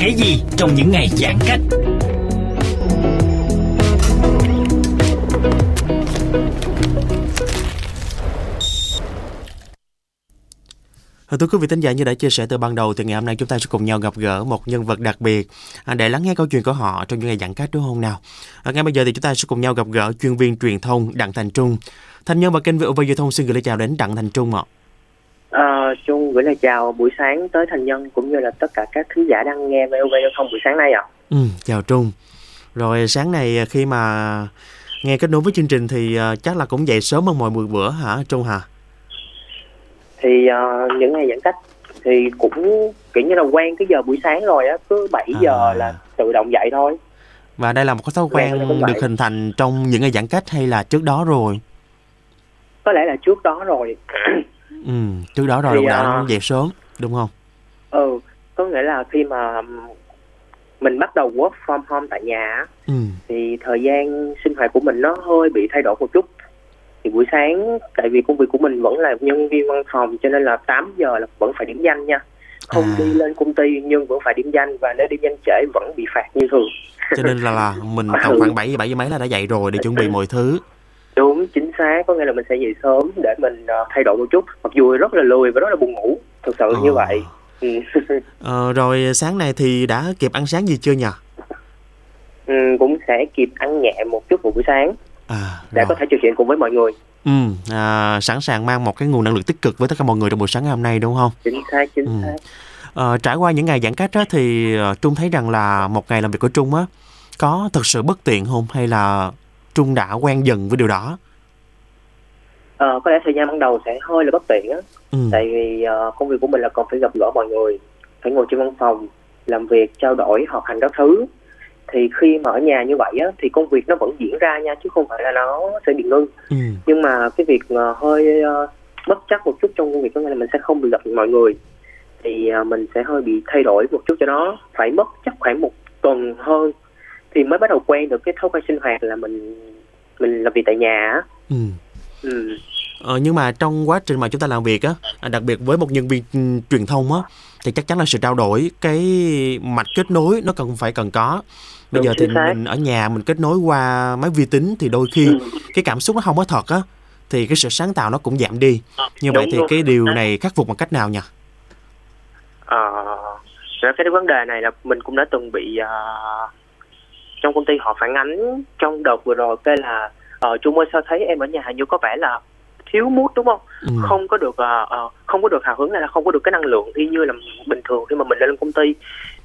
Thế gì trong những ngày giãn cách? Ờ, thưa quý vị thính giả, như đã chia sẻ từ ban đầu, thì ngày hôm nay chúng ta sẽ cùng nhau gặp gỡ một nhân vật đặc biệt à, để lắng nghe câu chuyện của họ trong những ngày giãn cách, đúng không nào? Ờ, ngay bây giờ thì chúng ta sẽ cùng nhau gặp gỡ chuyên viên truyền thông Đặng Thành Trung. Thành nhân và kênh VOV Giao thông xin gửi lời chào đến Đặng Thành Trung ạ. Ờ, Trung gửi lời chào buổi sáng tới thành nhân cũng như là tất cả các khán giả đang nghe VOV giao thông buổi sáng nay ạ. Ừ, chào Trung. Rồi sáng này khi mà nghe kết nối với chương trình thì à, chắc là cũng dậy sớm hơn mọi buổi bữa hả Trung hả? Thì ờ, những ngày giãn cách thì cũng kiểu như là quen cái giờ buổi sáng rồi á, cứ 7 À. giờ là tự động dậy thôi. Và đây là một cái thói quen vậy. được hình thành trong những ngày giãn cách hay là trước đó rồi? Có lẽ là trước đó rồi. Ừ, trước đó rồi Thì, cũng đã à, dậy sớm đúng không? ừ, có nghĩa là khi mà mình bắt đầu work from home tại nhà Ừ. thì thời gian sinh hoạt của mình nó hơi bị thay đổi một chút. Thì buổi sáng tại vì công việc của mình vẫn là nhân viên văn phòng cho nên là 8 giờ là vẫn phải điểm danh nha. Không À. đi lên công ty nhưng vẫn phải điểm danh và nếu điểm danh trễ vẫn bị phạt như thường. cho nên là là mình tầm khoảng 7 7 giờ mấy là đã dậy rồi để chuẩn bị mọi thứ Đúng, chính xác. Có nghĩa là mình sẽ dậy sớm để mình ờ, thay đổi một chút. Mặc dù rất là lười và rất là buồn ngủ. Thực sự như Ờ. vậy. Ừ. ờ, rồi sáng này thì đã kịp ăn sáng gì chưa nhỉ ừ, cũng sẽ kịp ăn nhẹ một chút vào buổi sáng à để có thể trò chuyện cùng với mọi người. ừ à, sẵn sàng mang một cái nguồn năng lượng tích cực với tất cả mọi người trong buổi sáng ngày hôm nay đúng không Chính xác, chính Ừ. xác. ờ, trải qua những ngày giãn cách á, thì ờ, trung thấy rằng là một ngày làm việc của trung á có thực sự bất tiện không hay là trung đã quen dần với điều đó Ờ, có lẽ thời gian ban đầu sẽ hơi là bất tiện á. ừ. Tại vì ờ, công việc của mình là còn phải gặp gỡ mọi người. Phải ngồi trên văn phòng, làm việc, trao đổi, họp hành các thứ. Thì khi mà ở nhà như vậy á, thì công việc nó vẫn diễn ra nha, chứ không phải là nó sẽ bị ngưng. Ừ. nhưng mà cái việc ờ, hơi ờ, bất chắc một chút trong công việc có nghĩa là mình sẽ không được gặp mọi người thì mình sẽ hơi bị thay đổi một chút cho nó phải mất chắc khoảng một tuần hơn thì mới bắt đầu quen được cái thói quen sinh hoạt là mình mình làm việc tại nhà á Ừ. ừ. Ờ, nhưng mà trong quá trình mà chúng ta làm việc á, à, đặc biệt với một nhân viên ừ, truyền thông á, thì chắc chắn là sự trao đổi, cái mạch kết nối nó cần phải cần có. Bây Đúng, giờ thì xác. mình ở nhà mình kết nối qua máy vi tính thì đôi khi Ừ. cái cảm xúc nó không có thật á, thì cái sự sáng tạo nó cũng giảm đi. Như vậy Đúng thì luôn. cái điều này khắc phục bằng cách nào nhỉ? Ờ, rồi cái vấn đề này là mình cũng đã từng bị ờ, trong công ty họ phản ánh trong đợt vừa rồi cái là ờ Trung ơi sao thấy em ở nhà hình như có vẻ là thiếu mút đúng không? Ừ. không có được ờ, không có được hào hứng hay là không có được cái năng lượng y như là bình thường khi mà mình lên công ty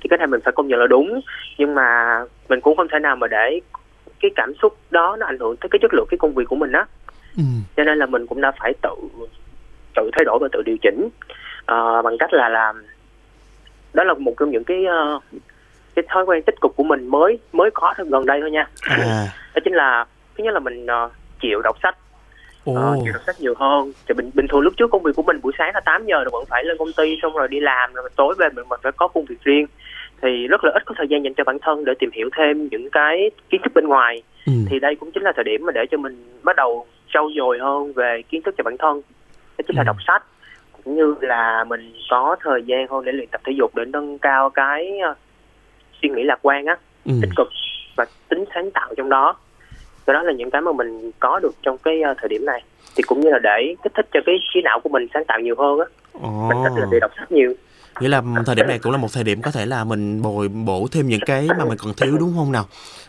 thì cái này mình phải công nhận là đúng nhưng mà mình cũng không thể nào mà để cái cảm xúc đó nó ảnh hưởng tới cái chất lượng cái công việc của mình á Ừ. cho nên là mình cũng đã phải tự tự thay đổi và tự điều chỉnh Ờ, bằng cách là làm đó là một trong những cái ờ, cái thói quen tích cực của mình mới mới có gần đây thôi nha. À, đó chính là thứ nhất là mình ờ, chịu đọc sách. Ờ, chịu đọc sách nhiều hơn. Thì bình bình thường lúc trước công việc của mình buổi sáng là 8 giờ rồi vẫn phải lên công ty xong rồi đi làm rồi tối về mình vẫn phải có công việc riêng. Thì rất là ít có thời gian dành cho bản thân để tìm hiểu thêm những cái kiến thức bên ngoài. Ừ. thì đây cũng chính là thời điểm mà để cho mình bắt đầu trau dồi hơn về kiến thức cho bản thân. Đó chính là Ừ. đọc sách cũng như là mình có thời gian hơn để luyện tập thể dục để nâng cao cái uh, suy nghĩ lạc quan á ừ. tích cực và tính sáng tạo trong đó. Cái đó là những cái mà mình có được trong cái uh, thời điểm này. Thì cũng như là để kích thích cho cái trí não của mình sáng tạo nhiều hơn á. Ồ. mình thích là để đọc sách nhiều. Nghĩa là thời điểm này cũng là một thời điểm có thể là mình bồi bổ thêm những cái mà mình còn thiếu đúng không nào?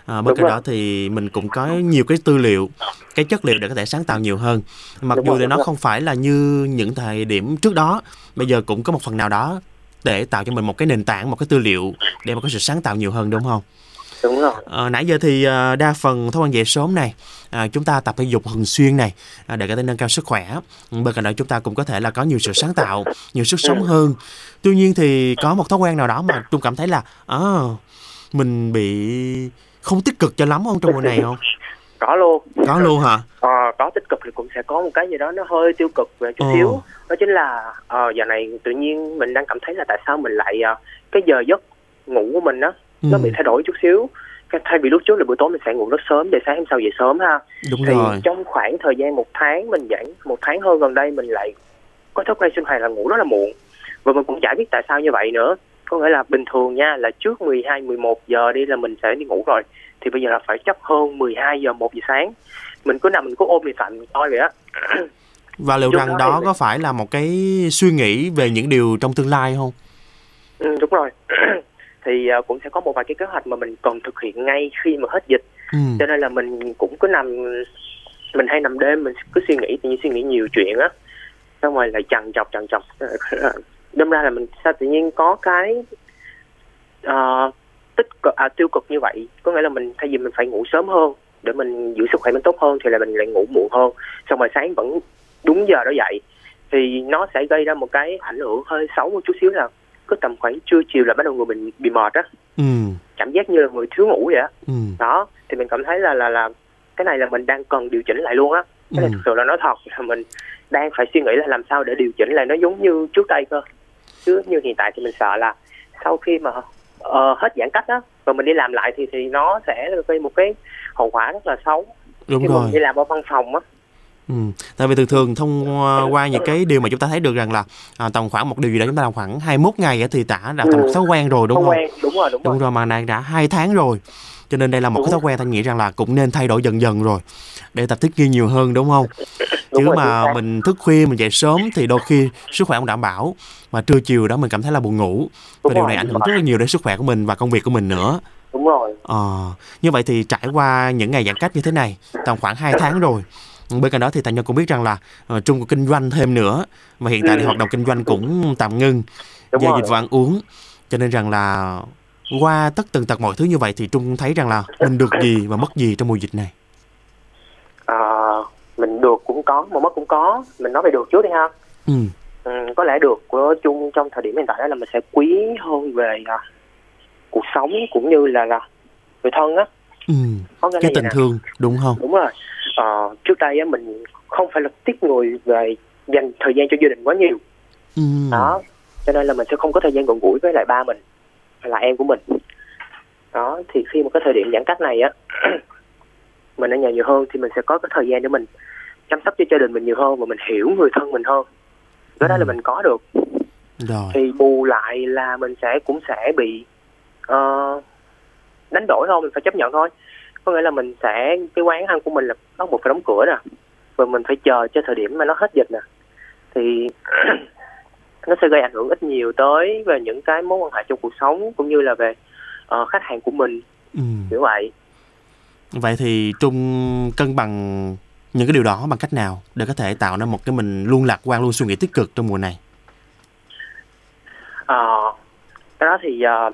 À, bên cạnh đó thì mình cũng có nhiều cái tư liệu cái chất liệu để có thể sáng tạo nhiều hơn. Mặc Đúng dù rồi, thì nó rồi. không phải là như những thời điểm trước đó bây giờ cũng có một phần nào đó để tạo cho mình một cái nền tảng một cái tư liệu để mà có sự sáng tạo nhiều hơn đúng không? Đúng rồi. Ờ, nãy giờ thì ờ, đa phần thói quen dậy sớm này à, chúng ta tập thể dục thường xuyên này à, để có thể nâng cao sức khỏe. Bên cạnh đó chúng ta cũng có thể là có nhiều sự sáng tạo nhiều sức sống hơn. Tuy nhiên thì có một thói quen nào đó mà trung cảm thấy là à, mình bị không tích cực cho lắm không trong mùa này không có luôn. Có luôn hả? Ờ, có tích cực thì cũng sẽ có một cái gì đó nó hơi tiêu cực về chút Ồ. xíu. Đó chính là ờ, giờ này tự nhiên mình đang cảm thấy là tại sao mình lại ờ, cái giờ giấc ngủ của mình á nó Ừ. bị thay đổi chút xíu. Cái- thay vì lúc trước là buổi tối mình sẽ ngủ rất sớm để sáng hôm sau dậy sớm ha. Đúng thì rồi. trong khoảng thời gian một tháng mình giãn một tháng hơn gần đây mình lại có thói quen sinh hoạt là ngủ rất là muộn. Và mình cũng chả biết tại sao như vậy nữa. Có nghĩa là bình thường nha là trước 12 11 giờ đi là mình sẽ đi ngủ rồi thì bây giờ là phải chấp hơn 12 giờ 1 giờ sáng. Mình cứ nằm mình cứ ôm điện thoại mình coi vậy á. Và liệu Lúc rằng đó thì- có phải là một cái suy nghĩ về những điều trong tương lai không? Ừ, đúng rồi. Thì ờ, cũng sẽ có một vài cái kế hoạch mà mình cần thực hiện ngay khi mà hết dịch. Ừ. cho nên là mình cũng cứ nằm mình hay nằm đêm mình cứ suy nghĩ tự nhiên suy nghĩ nhiều chuyện á. Xong rồi lại chằn chọc chằn chọc. Đâm ra là mình sao tự nhiên có cái ờ, tích cực à, tiêu cực như vậy có nghĩa là mình thay vì mình phải ngủ sớm hơn để mình giữ sức khỏe mình tốt hơn thì là mình lại ngủ muộn hơn. Xong rồi sáng vẫn đúng giờ đó dậy thì nó sẽ gây ra một cái ảnh hưởng hơi xấu một chút xíu là cứ tầm khoảng trưa chiều là bắt đầu người mình bị mệt á. Ừ. Cảm giác như là người thiếu ngủ vậy á. Ừ. Đó thì mình cảm thấy là là là cái này là mình đang cần điều chỉnh lại luôn á. Cái này Ừ. thực sự là nói thật là mình đang phải suy nghĩ là làm sao để điều chỉnh lại nó giống như trước đây cơ. Chứ như hiện tại thì mình sợ là sau khi mà ờ, hết giãn cách á và mình đi làm lại thì thì nó sẽ gây một cái hậu quả rất là xấu đúng khi rồi mình đi làm ở văn phòng á Ừ. Tại vì thường thường thông qua, qua những cái điều mà chúng ta thấy được rằng là à, tầm khoảng một điều gì đó chúng ta làm khoảng 21 ngày thì đã là thành một Ừ. thói quen rồi đúng không không? quen đúng rồi đúng, Đúng rồi rồi mà này đã hai tháng rồi. Cho nên đây là một Đúng cái thói quen thanh nghĩ rằng là cũng nên thay đổi dần dần rồi để tập thích nghi nhiều hơn đúng không? Chứ rồi, mà mình thức khuya mình dậy sớm thì đôi khi sức khỏe không đảm bảo. Mà trưa chiều đó mình cảm thấy là buồn ngủ. Và Đúng điều rồi, này ảnh hưởng rất là nhiều đến sức khỏe của mình và công việc của mình nữa. đúng rồi. Ờ, như vậy thì trải qua những ngày giãn cách như thế này tầm khoảng 2 tháng rồi bên cạnh đó thì thành nhân cũng biết rằng là uh, trung cũng kinh doanh thêm nữa. Và hiện tại thì Ừ. hoạt động kinh doanh cũng tạm ngưng đúng rồi. dịch vụ ăn uống. Cho nên rằng là qua tất tần tật mọi thứ như vậy thì trung thấy rằng là mình được gì và mất gì trong mùa dịch này? Ờ, mình được cũng có mà mất cũng có. Mình nói về được trước đi ha. Ừ. Ừ, có lẽ được của chung trong thời điểm hiện tại đó là mình sẽ quý hơn về à, cuộc sống cũng như là là người thân á. Ừ. Có cái vậy tình thương đúng không? Đúng rồi. Ờ, trước đây á mình không phải là tiếc người về dành thời gian cho gia đình quá nhiều. Ừ. Đó. Cho nên là mình sẽ không có thời gian gần gũi với lại ba mình hay là em của mình. Đó thì khi một cái thời điểm giãn cách này á mình ở nhà nhiều hơn thì mình sẽ có cái thời gian để mình chăm sóc cho gia đình mình nhiều hơn và mình hiểu người thân mình hơn. Cái đó là Ừ. mình có được. Rồi. Thì bù lại là mình sẽ cũng sẽ bị ờ, đánh đổi thôi mình phải chấp nhận thôi. Có nghĩa là mình sẽ cái quán ăn của mình là bắt buộc phải đóng cửa nè và mình phải chờ cho thời điểm mà nó hết dịch nè. Thì nó sẽ gây ảnh hưởng ít nhiều tới về những cái mối quan hệ trong cuộc sống cũng như là về ờ, khách hàng của mình. Ừ. kiểu vậy vậy thì trung cân bằng những cái điều đó bằng cách nào để có thể tạo nên một cái mình luôn lạc quan luôn suy nghĩ tích cực trong mùa này? Ờ, cái đó thì ờ,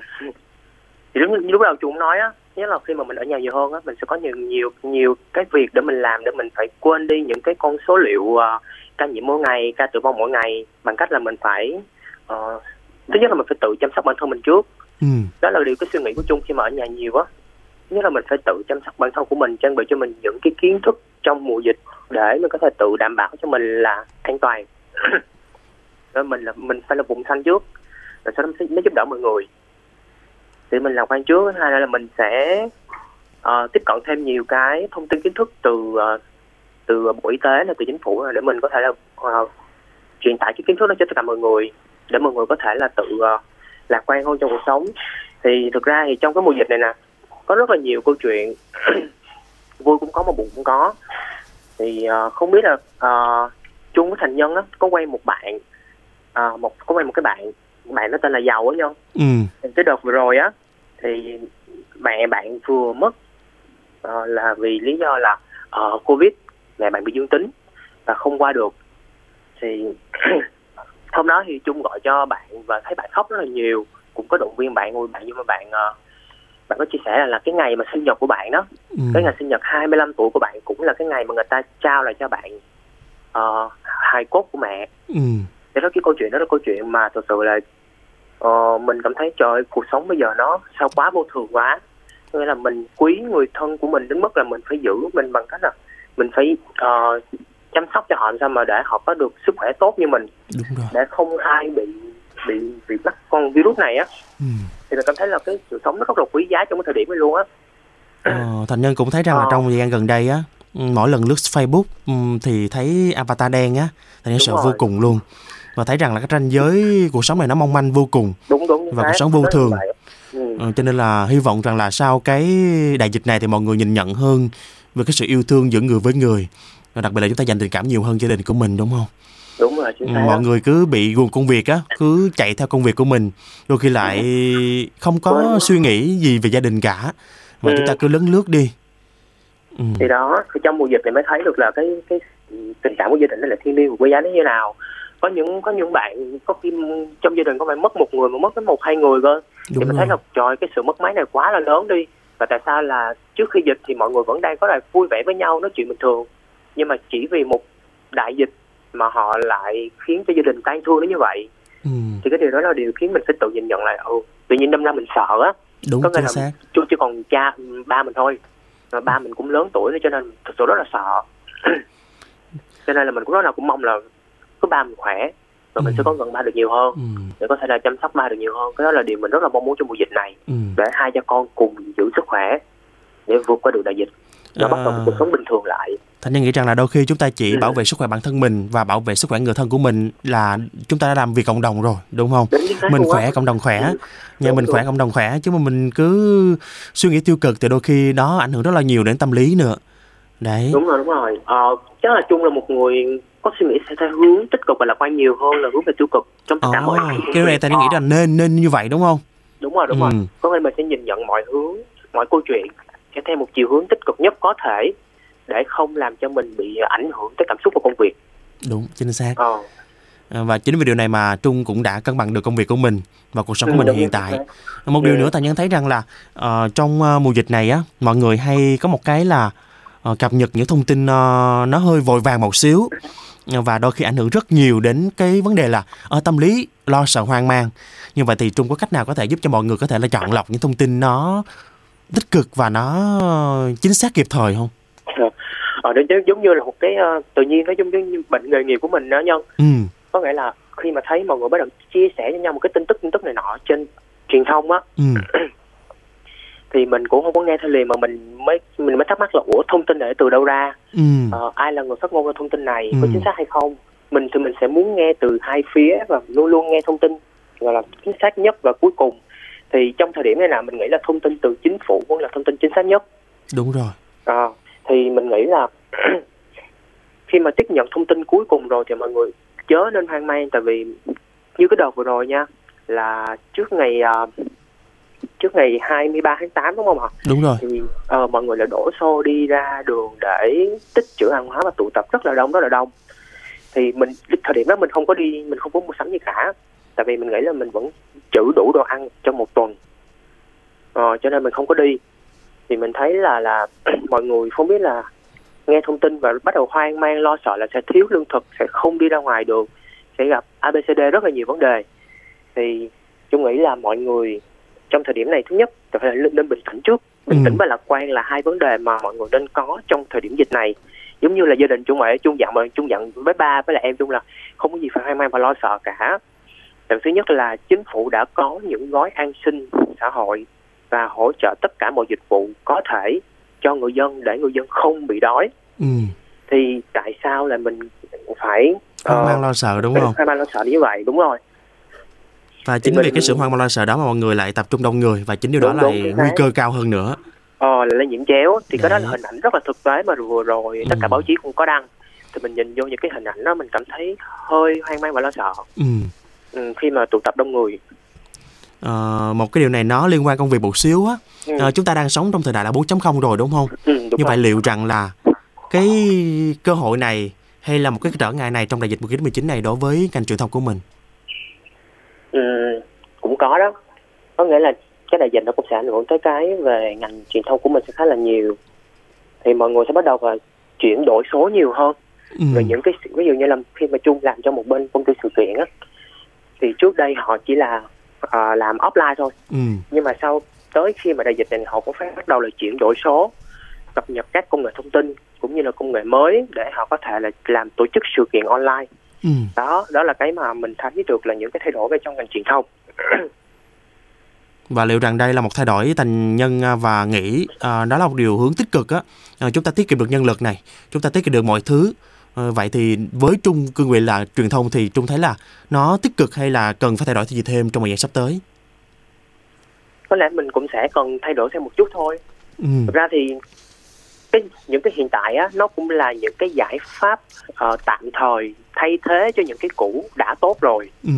thì lúc, lúc đầu chúng nói á nhất là khi mà mình ở nhà nhiều hơn á mình sẽ có nhiều nhiều nhiều cái việc để mình làm để mình phải quên đi những cái con số liệu ờ, ca nhiễm mỗi ngày ca tử vong mỗi ngày bằng cách là mình phải ờ, thứ nhất là mình phải tự chăm sóc bản thân mình trước. Ừ. Đó là điều cái suy nghĩ của chung khi mà ở nhà nhiều á nghĩa nhất là mình phải tự chăm sóc bản thân của mình trang bị cho mình những cái kiến thức trong mùa dịch để mình có thể tự đảm bảo cho mình là an toàn. Rồi mình là mình phải là vùng xanh trước rồi sau đó mới mới giúp đỡ mọi người. Thì mình làm quan trước hai là mình sẽ uh, tiếp cận thêm nhiều cái thông tin kiến thức từ uh, từ bộ y tế là từ chính phủ để mình có thể là uh, truyền tải cái kiến thức đó cho tất cả mọi người để mọi người có thể là tự uh, lạc quan hơn trong cuộc sống. Thì thực ra thì trong cái mùa dịch này nè có rất là nhiều câu chuyện. Vui cũng có mà buồn cũng có. Thì uh, không biết là uh, chung với thành nhân á có quen một bạn uh, một có quen một cái bạn bạn nó tên là giàu á nhân ừ. Cái đợt vừa rồi á thì mẹ bạn vừa mất uh, là vì lý do là uh, covid mẹ bạn bị dương tính và không qua được. Thì hôm đó thì chung gọi cho bạn và thấy bạn khóc rất là nhiều. Cũng có động viên bạn ôi bạn nhưng mà bạn uh, bạn có chia sẻ là, là cái ngày mà sinh nhật của bạn đó ừ. cái ngày sinh nhật 25 tuổi của bạn cũng là cái ngày mà người ta trao lại cho bạn uh, hài cốt của mẹ. Ừ. Thế đó cái câu chuyện đó là câu chuyện mà thực sự là ờ, mình cảm thấy trời cuộc sống bây giờ nó sao quá vô thường quá. Nghĩa là mình quý người thân của mình đến mức là mình phải giữ mình bằng cách là mình phải ờ, chăm sóc cho họ làm sao mà để họ có được sức khỏe tốt như mình. Đúng rồi. Để không ai bị bị bị mắc con virus này á ừ. thì mình cảm thấy là cái sự sống nó rất là quý giá trong cái thời điểm này luôn á ờ, thành nhân cũng thấy rằng là Ờ. trong thời gian gần đây á ừ, mỗi lần lướt Facebook ừ, thì thấy avatar đen á thành nhân sợ rồi. vô cùng luôn và thấy rằng là cái ranh giới cuộc sống này nó mong manh vô cùng đúng đúng Và cuộc sống vô là thường. ừ. Ờ, cho nên là hy vọng rằng là sau cái đại dịch này thì mọi người nhìn nhận hơn về cái sự yêu thương giữa người với người và đặc biệt là chúng ta dành tình cảm nhiều hơn gia đình của mình đúng không? Đúng rồi chính Ừ, xác. mọi người cứ bị guồng công việc á, cứ chạy theo công việc của mình, đôi khi lại không có suy nghĩ gì về gia đình cả, mà Ừ. chúng ta cứ lấn lướt đi. Ừ. thì đó thì trong mùa dịch này mới thấy được là cái cái tình cảm của gia đình nó là thiêng liêng quý giá đến như nào. Có những có những bạn có khi trong gia đình có phải mất một người mà mất đến một hai người cơ. Thì Đúng mình thấy là trời cái sự mất mát này quá là lớn đi. Và tại sao là trước khi dịch thì mọi người vẫn đang có là vui vẻ với nhau nói chuyện bình thường. Nhưng mà chỉ vì một đại dịch mà họ lại khiến cho gia đình tan thương đến như vậy Ừ. thì cái điều đó là điều khiến mình phải tự nhìn nhận lại ừ tự nhiên năm nay mình sợ á Đúng có nghĩa là xác. chú chỉ còn cha ba mình thôi mà ba mình cũng lớn tuổi nữa cho nên thực sự rất là sợ cho nên là mình cũng rất là cũng mong là cứ ba mình khỏe và mình Ừ. sẽ có gần ba được nhiều hơn Ừ. để có thể là chăm sóc ba được nhiều hơn cái đó là điều mình rất là mong muốn trong mùa dịch này Ừ. để hai cha con cùng giữ sức khỏe để vượt qua được đại dịch và bắt đầu À. một cuộc sống bình thường lại Thành nhân nghĩ rằng là đôi khi chúng ta chỉ Ừ. bảo vệ sức khỏe bản thân mình và bảo vệ sức khỏe người thân của mình là chúng ta đã làm vì cộng đồng rồi, đúng không? Đúng Mình khỏe cộng đồng khỏe, Ừ. nhà Đúng, mình đúng. khỏe cộng đồng khỏe chứ mà mình cứ suy nghĩ tiêu cực thì đôi khi đó ảnh hưởng rất là nhiều đến tâm lý nữa. Đấy. đúng rồi đúng rồi ờ, chắc là chung là một người có suy nghĩ sẽ theo hướng tích cực và lạc quan nhiều hơn là hướng về tiêu cực trong tất cả mọi cái này ta nghĩ là nên nên như vậy đúng không? đúng rồi đúng Ừ. rồi có nghĩa mình sẽ nhìn nhận mọi hướng mọi câu chuyện sẽ theo một chiều hướng tích cực nhất có thể để không làm cho mình bị ảnh hưởng tới cảm xúc của công việc Đúng, chính xác. ờ À, Và chính vì điều này mà Trung cũng đã cân bằng được công việc của mình và cuộc sống của Ừ, mình đúng, hiện tại. Một điều Ừ. nữa ta nhân thấy rằng là ờ, trong ờ, mùa dịch này á, mọi người hay có một cái là ờ, cập nhật những thông tin ờ, nó hơi vội vàng một xíu và đôi khi ảnh hưởng rất nhiều đến cái vấn đề là ở tâm lý lo sợ hoang mang. Như vậy thì Trung có cách nào có thể giúp cho mọi người có thể là chọn lọc những thông tin nó tích cực và nó chính xác kịp thời không? ờ nó giống- như là một cái ờ, tự nhiên nó giống như bệnh nghề nghiệp của mình đó nhân. Ừ, có nghĩa là khi mà thấy mọi người bắt đầu chia sẻ cho nhau một cái tin tức tin tức này nọ trên truyền thông á ừ, thì mình cũng không có nghe theo liền mà mình mới mình mới thắc mắc là ủa thông tin này từ đâu ra? Ừ, Ờ, ai là người phát ngôn ra thông tin này? Ừ. có chính xác hay không? Mình thì mình sẽ muốn nghe từ hai phía và luôn luôn nghe thông tin gọi là chính xác nhất và cuối cùng thì trong thời điểm này là mình nghĩ là thông tin từ chính phủ vẫn là thông tin chính xác nhất đúng rồi. Ờ, thì mình nghĩ là khi mà tiếp nhận thông tin cuối cùng rồi thì mọi người chớ nên hoang mang tại vì như cái đợt vừa rồi nha là trước ngày ờ, trước ngày 23 tháng 8 đúng không ạ Đúng rồi. thì ờ, mọi người lại đổ xô đi ra đường để tích trữ hàng hóa và tụ tập rất là đông rất là đông thì mình thời điểm đó mình không có đi mình không có mua sắm gì cả tại vì mình nghĩ là mình vẫn trữ đủ đồ ăn trong một tuần. Ờ, cho nên mình không có đi. Thì mình thấy là là mọi người không biết là nghe thông tin và bắt đầu hoang mang lo sợ là sẽ thiếu lương thực sẽ không đi ra ngoài được sẽ gặp abcd rất là nhiều vấn đề. Thì chung nghĩ là mọi người trong thời điểm này thứ nhất phải là nên, nên bình tĩnh trước. Bình Ừ. tĩnh và lạc quan là hai vấn đề mà mọi người nên có trong thời điểm dịch này. Giống như là gia đình chung vậy chung dặn mà chung dặn với ba với lại em chung là không có gì phải hoang mang và lo sợ cả vì thứ nhất là chính phủ đã có những gói an sinh xã hội và hỗ trợ tất cả mọi dịch vụ có thể cho người dân để người dân không bị đói. Ừ, thì tại sao là mình phải hoang mang lo sợ đúng không? hoang mang lo sợ như vậy? Đúng rồi. Và chính mình- vì cái sự hoang mang lo sợ đó mà mọi người lại tập trung đông người và chính điều đó Đúng, là đúng, chính nguy cơ cao hơn nữa. Ờ là lây nhiễm chéo. Thì cái đó là Đấy. hình ảnh rất là thực tế mà vừa rồi tất cả Ừ. báo chí cũng có đăng. Thì mình nhìn vô những cái hình ảnh đó mình cảm thấy hơi hoang mang và lo sợ. Ừ. ừ, khi mà tụ tập đông người. Ờ, một cái điều này nó liên quan công việc một xíu á. Ừ. Ờ, chúng ta đang sống trong thời đại là 4.0 rồi đúng không? Ừ, đúng như rồi. vậy liệu rằng là cái cơ hội này hay là một cái trở ngại này trong đại dịch Covid-19 này đối với ngành truyền thông của mình? Ừ, cũng có đó. Có nghĩa là cái đại dịch nó cũng sẽ ảnh hưởng tới cái về ngành truyền thông của mình sẽ khá là nhiều. Thì mọi người sẽ bắt đầu là chuyển đổi số nhiều hơn. Ừ. rồi những cái ví dụ như là khi mà chung làm cho một bên công ty sự kiện á thì trước đây họ chỉ là à, làm offline thôi Ừ. nhưng mà sau tới khi mà đại dịch này họ cũng phải bắt đầu là chuyển đổi số cập nhật các công nghệ thông tin cũng như là công nghệ mới để họ có thể là làm tổ chức sự kiện online Ừ. đó đó là cái mà mình thấy được là những cái thay đổi về trong ngành truyền thông và liệu rằng đây là một thay đổi thành nhân à, và nghĩ à, đó là một điều hướng tích cực á à, chúng ta tiết kiệm được nhân lực này chúng ta tiết kiệm được mọi thứ vậy thì với Trung cương vị là truyền thông thì Trung thấy là nó tích cực hay là cần phải thay đổi gì thêm trong thời gian sắp tới có lẽ mình cũng sẽ cần thay đổi thêm một chút thôi ừ. thực ra thì cái những cái hiện tại á nó cũng là những cái giải pháp ờ, tạm thời thay thế cho những cái cũ đã tốt rồi Ừ.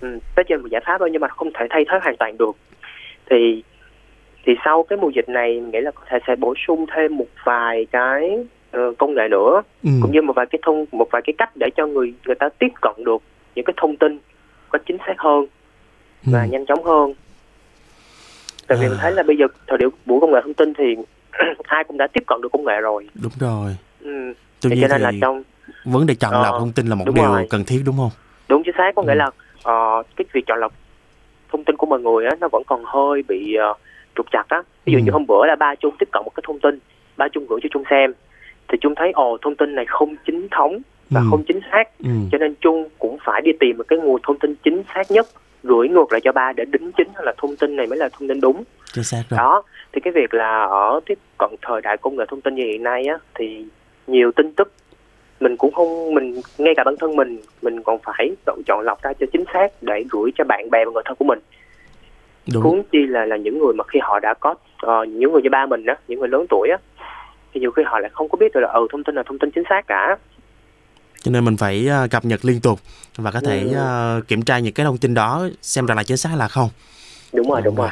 ừ, trên một giải pháp thôi nhưng mà không thể thay thế hoàn toàn được thì thì sau cái mùa dịch này mình nghĩ là có thể sẽ bổ sung thêm một vài cái ờ, công nghệ nữa Ừ. cũng như một vài cái thông một vài cái cách để cho người người ta tiếp cận được những cái thông tin có chính xác hơn và Ừ. nhanh chóng hơn tại vì À. mình thấy là bây giờ thời điểm buổi công nghệ thông tin thì ai cũng đã tiếp cận được công nghệ rồi đúng rồi ừ. cho nên là thì trong vấn đề chọn Ờ, lọc thông tin là một điều rồi. cần thiết đúng không đúng chính xác có nghĩa Ừ. là ờ, cái việc chọn lọc thông tin của mọi người á nó vẫn còn hơi bị uh, trục chặt á ví dụ Ừ. như hôm bữa là ba chung tiếp cận một cái thông tin ba chung gửi cho chung xem thì chung thấy ồ thông tin này không chính thống và Ừ. không chính xác. Ừ. cho nên chung cũng phải đi tìm một cái nguồn thông tin chính xác nhất gửi ngược lại cho ba để đính chính là thông tin này mới là thông tin đúng. Chính xác rồi. Đó thì cái việc là ở tiếp cận thời đại công nghệ thông tin như hiện nay á thì nhiều tin tức mình cũng không mình ngay cả bản thân mình mình còn phải tự chọn lọc ra cho chính xác để gửi cho bạn bè và người thân của mình. Đúng. Huống chi là là những người mà khi họ đã có ờ, những người như ba mình á những người lớn tuổi á thì nhiều khi họ lại không có biết được là ừ thông tin là thông tin chính xác cả cho nên mình phải à, cập nhật liên tục và có thể Ừ. à, kiểm tra những cái thông tin đó xem rằng là chính xác là không đúng rồi đúng rồi.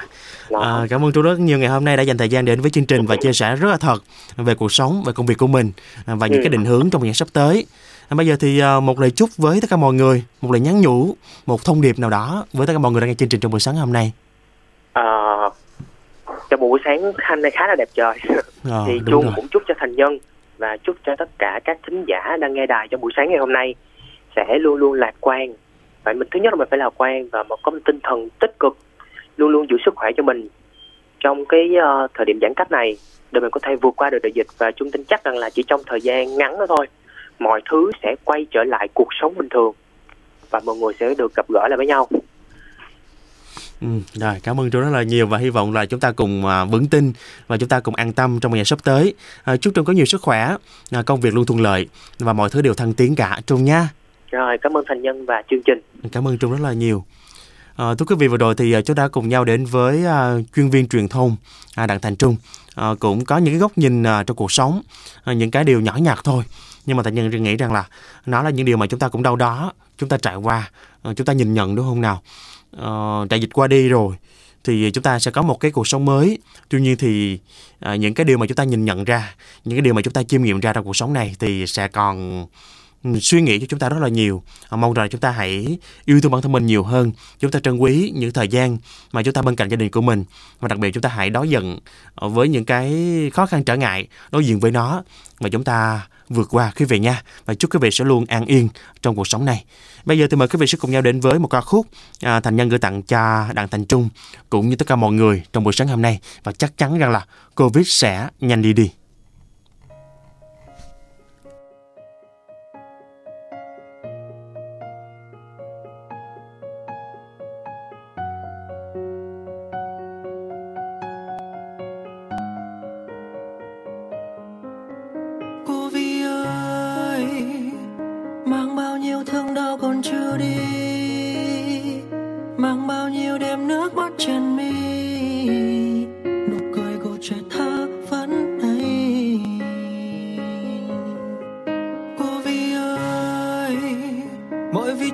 À, cảm ơn Trung rất nhiều ngày hôm nay đã dành thời gian đến với chương trình và chia sẻ rất là thật về cuộc sống, về công việc của mình à, và những Ừ. cái định hướng trong thời gian sắp tới. À, bây giờ thì một lời chúc với tất cả mọi người, một lời nhắn nhủ, một thông điệp nào đó với tất cả mọi người đang nghe chương trình trong buổi sáng hôm nay. Buổi sáng thanh này khá là đẹp trời. Ờ, thì rồi. cũng chúc cho thành nhân và chúc cho tất cả các thính giả đang nghe đài trong buổi sáng ngày hôm nay sẽ luôn luôn lạc quan. Phải mình thứ nhất là mình phải lạc quan và một có một tinh thần tích cực luôn luôn giữ sức khỏe cho mình. Trong cái ờ, thời điểm giãn cách này để mình có thể vượt qua được đại dịch và chung tin chắc rằng là chỉ trong thời gian ngắn đó thôi mọi thứ sẽ quay trở lại cuộc sống bình thường và mọi người sẽ được gặp gỡ lại với nhau Ừ, rồi, cảm ơn Trung rất là nhiều và hy vọng là chúng ta cùng à, vững tin và chúng ta cùng an tâm trong ngày sắp tới. À, chúc Trung có nhiều sức khỏe, à, công việc luôn thuận lợi và mọi thứ đều thăng tiến cả Trung nha. rồi cảm ơn thành nhân và chương trình Cảm ơn Trung rất là nhiều. À, thưa quý vị vừa rồi thì à, chúng ta cùng nhau đến với à, chuyên viên truyền thông à, Đặng Thành Trung à, cũng có những cái góc nhìn à, trong cuộc sống à, những cái điều nhỏ nhặt thôi nhưng mà Thành Nhân nghĩ rằng là nó là những điều mà chúng ta cũng đâu đó chúng ta trải qua à, chúng ta nhìn nhận đúng không nào uh, đại dịch qua đi rồi thì chúng ta sẽ có một cái cuộc sống mới. Tuy nhiên thì à, những cái điều mà chúng ta nhìn nhận ra những cái điều mà chúng ta chiêm nghiệm ra trong cuộc sống này thì sẽ còn suy nghĩ cho chúng ta rất là nhiều. À, mong rằng chúng ta hãy yêu thương bản thân mình nhiều hơn. Chúng ta trân quý những thời gian mà chúng ta bên cạnh gia đình của mình. Và đặc biệt chúng ta hãy đối diện ờ, với những cái khó khăn trở ngại đối diện với nó. Và chúng ta vượt qua quý vị nha và chúc quý vị sẽ luôn an yên trong cuộc sống này bây giờ thì mời quý vị sẽ cùng nhau đến với một ca khúc à, thành nhân gửi tặng cho đặng thành trung cũng như tất cả mọi người trong buổi sáng hôm nay. Và chắc chắn rằng là covid sẽ nhanh đi đi.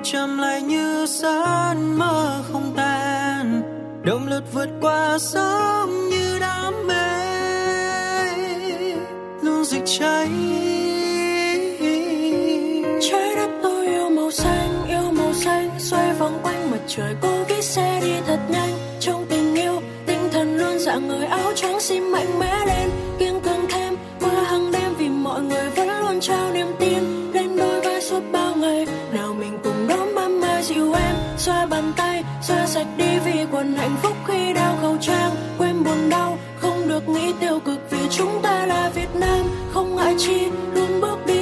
mây lại như giấc mơ không tan. Đồng lượt vượt qua sóng như đám mê. Luôn rực cháy. Trái đất tôi yêu màu xanh, yêu màu xanh, xoay vòng quanh mặt trời. Cô gắng xe đi thật nhanh, trong tình yêu, tinh thần luôn dạng người, áo trắng xin mạnh mẽ lên. Kiên cường thêm, qua hàng đêm vì mọi người vẫn luôn trao sạch đi vì quần hạnh phúc khi đeo khẩu trang. Quên buồn đau, không được nghĩ tiêu cực vì chúng ta là việt nam. Không ngại chi, luôn bước đi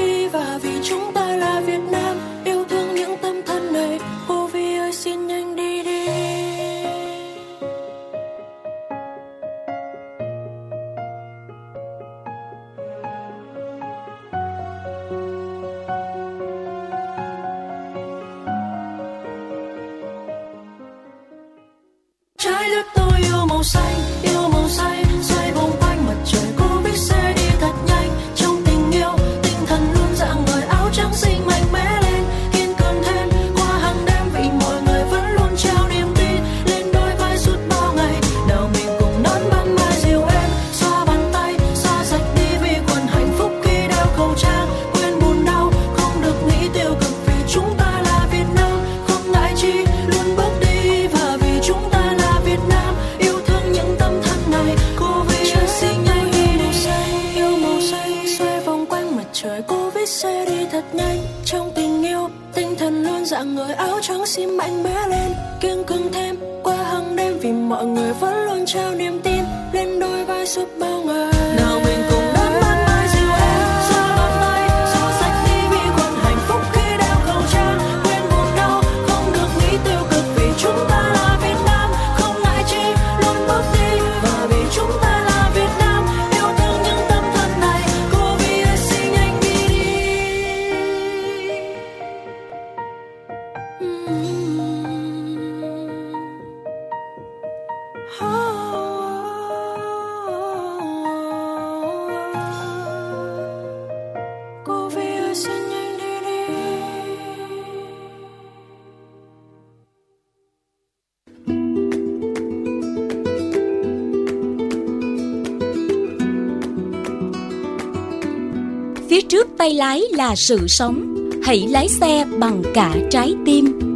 tay lái là sự sống. Hãy lái xe bằng cả trái tim.